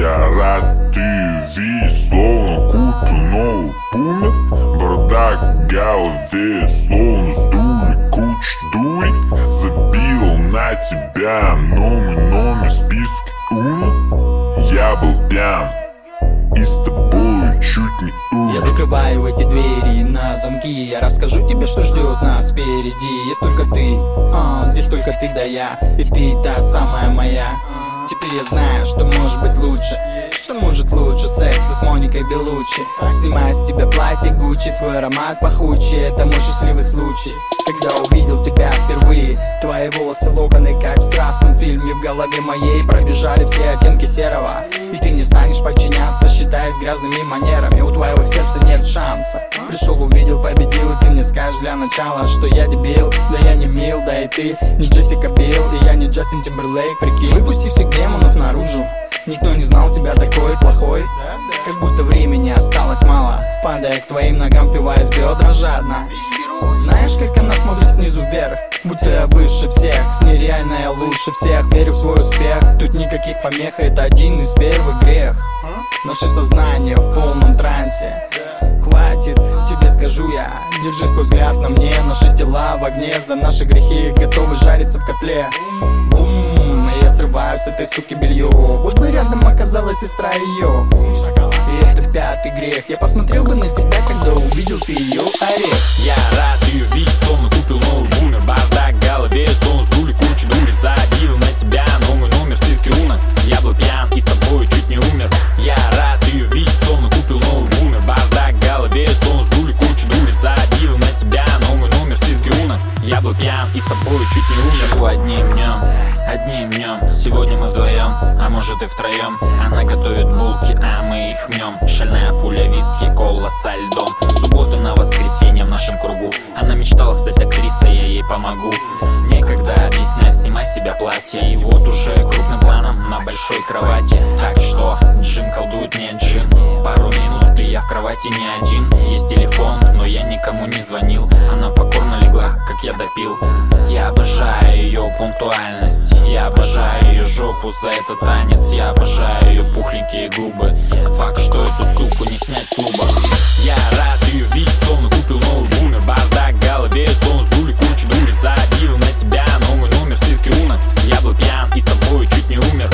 Я рад ты видеть, словно новый пумер Бардак в голове, словно сдули кучу дури Забил на тебя номер в списке уна Я был пьян и с тобой чуть не умер Я закрываю эти двери на замки Я расскажу тебе, что ждет нас впереди. Есть только ты, а, здесь только ты да я И ты та самая моя Теперь я знаю, что может быть лучше. Что может лучше? Секса с Моникой Белучи Снимаю с тебя платье Гуччи Твой аромат пахучий. Это мой счастливый случай. Когда увидел тебя впервые Твои волосы локоны, как в страстном фильме. В голове моей пробежали все оттенки серого. И ты не станешь подчиняться, считаясь грязными манерами. У твоего сердца нет шанса. Пришел, увидел, победил, и ты мне скажешь для начала Что я дебил, да я не и ты. Не Джессика Билл, и я не Джастин Тимберлейк, прикинь. Выпусти всех демонов наружу. Никто не знал тебя такой плохой. Как будто времени осталось мало. Падая к твоим ногам, впиваясь бедра жадно. Знаешь, как она смотрит снизу вверх? Будто я выше всех, с ней я лучше всех. Верю в свой успех, тут никаких помех. Это один из первых грех. Наше сознание в полном трансе. Хватит, скажу я. Держи свой взгляд на мне Наши тела в огне. За наши грехи готовы жариться в котле. Бум, я срываю с этой суки белье. Вот бы рядом оказалась сестра ее И это пятый грех. Я посмотрел бы на тебя, когда увидел ты ее орех не умер. Одним днем, одним днем Сегодня мы вдвоем, а может и втроем Она готовит булки, а мы их мнем Шальная пуля виски, кола со льдом. Субботу на воскресенье в нашем кругу. Она мечтала стать актрисой, я ей помогу. Некогда объяснять, снимай себя платье. И вот уже крупным планом на большой кровати. Так что джин колдует мне джин. Пару минут и я в кровати не один. Есть телефон, но я никому не звонил. Она легла, как я допил. Я обожаю ее пунктуальность. Я обожаю ее жопу за этот танец. Я обожаю ее пухленькие губы. Факт, что эту суку не снять в клубах Я рад ее видеть, словно купил новый бумер. Бардак в голове, словно сдули кучу дури Забил на тебя новый номер в списке уна Я был пьян и с тобой чуть не умер.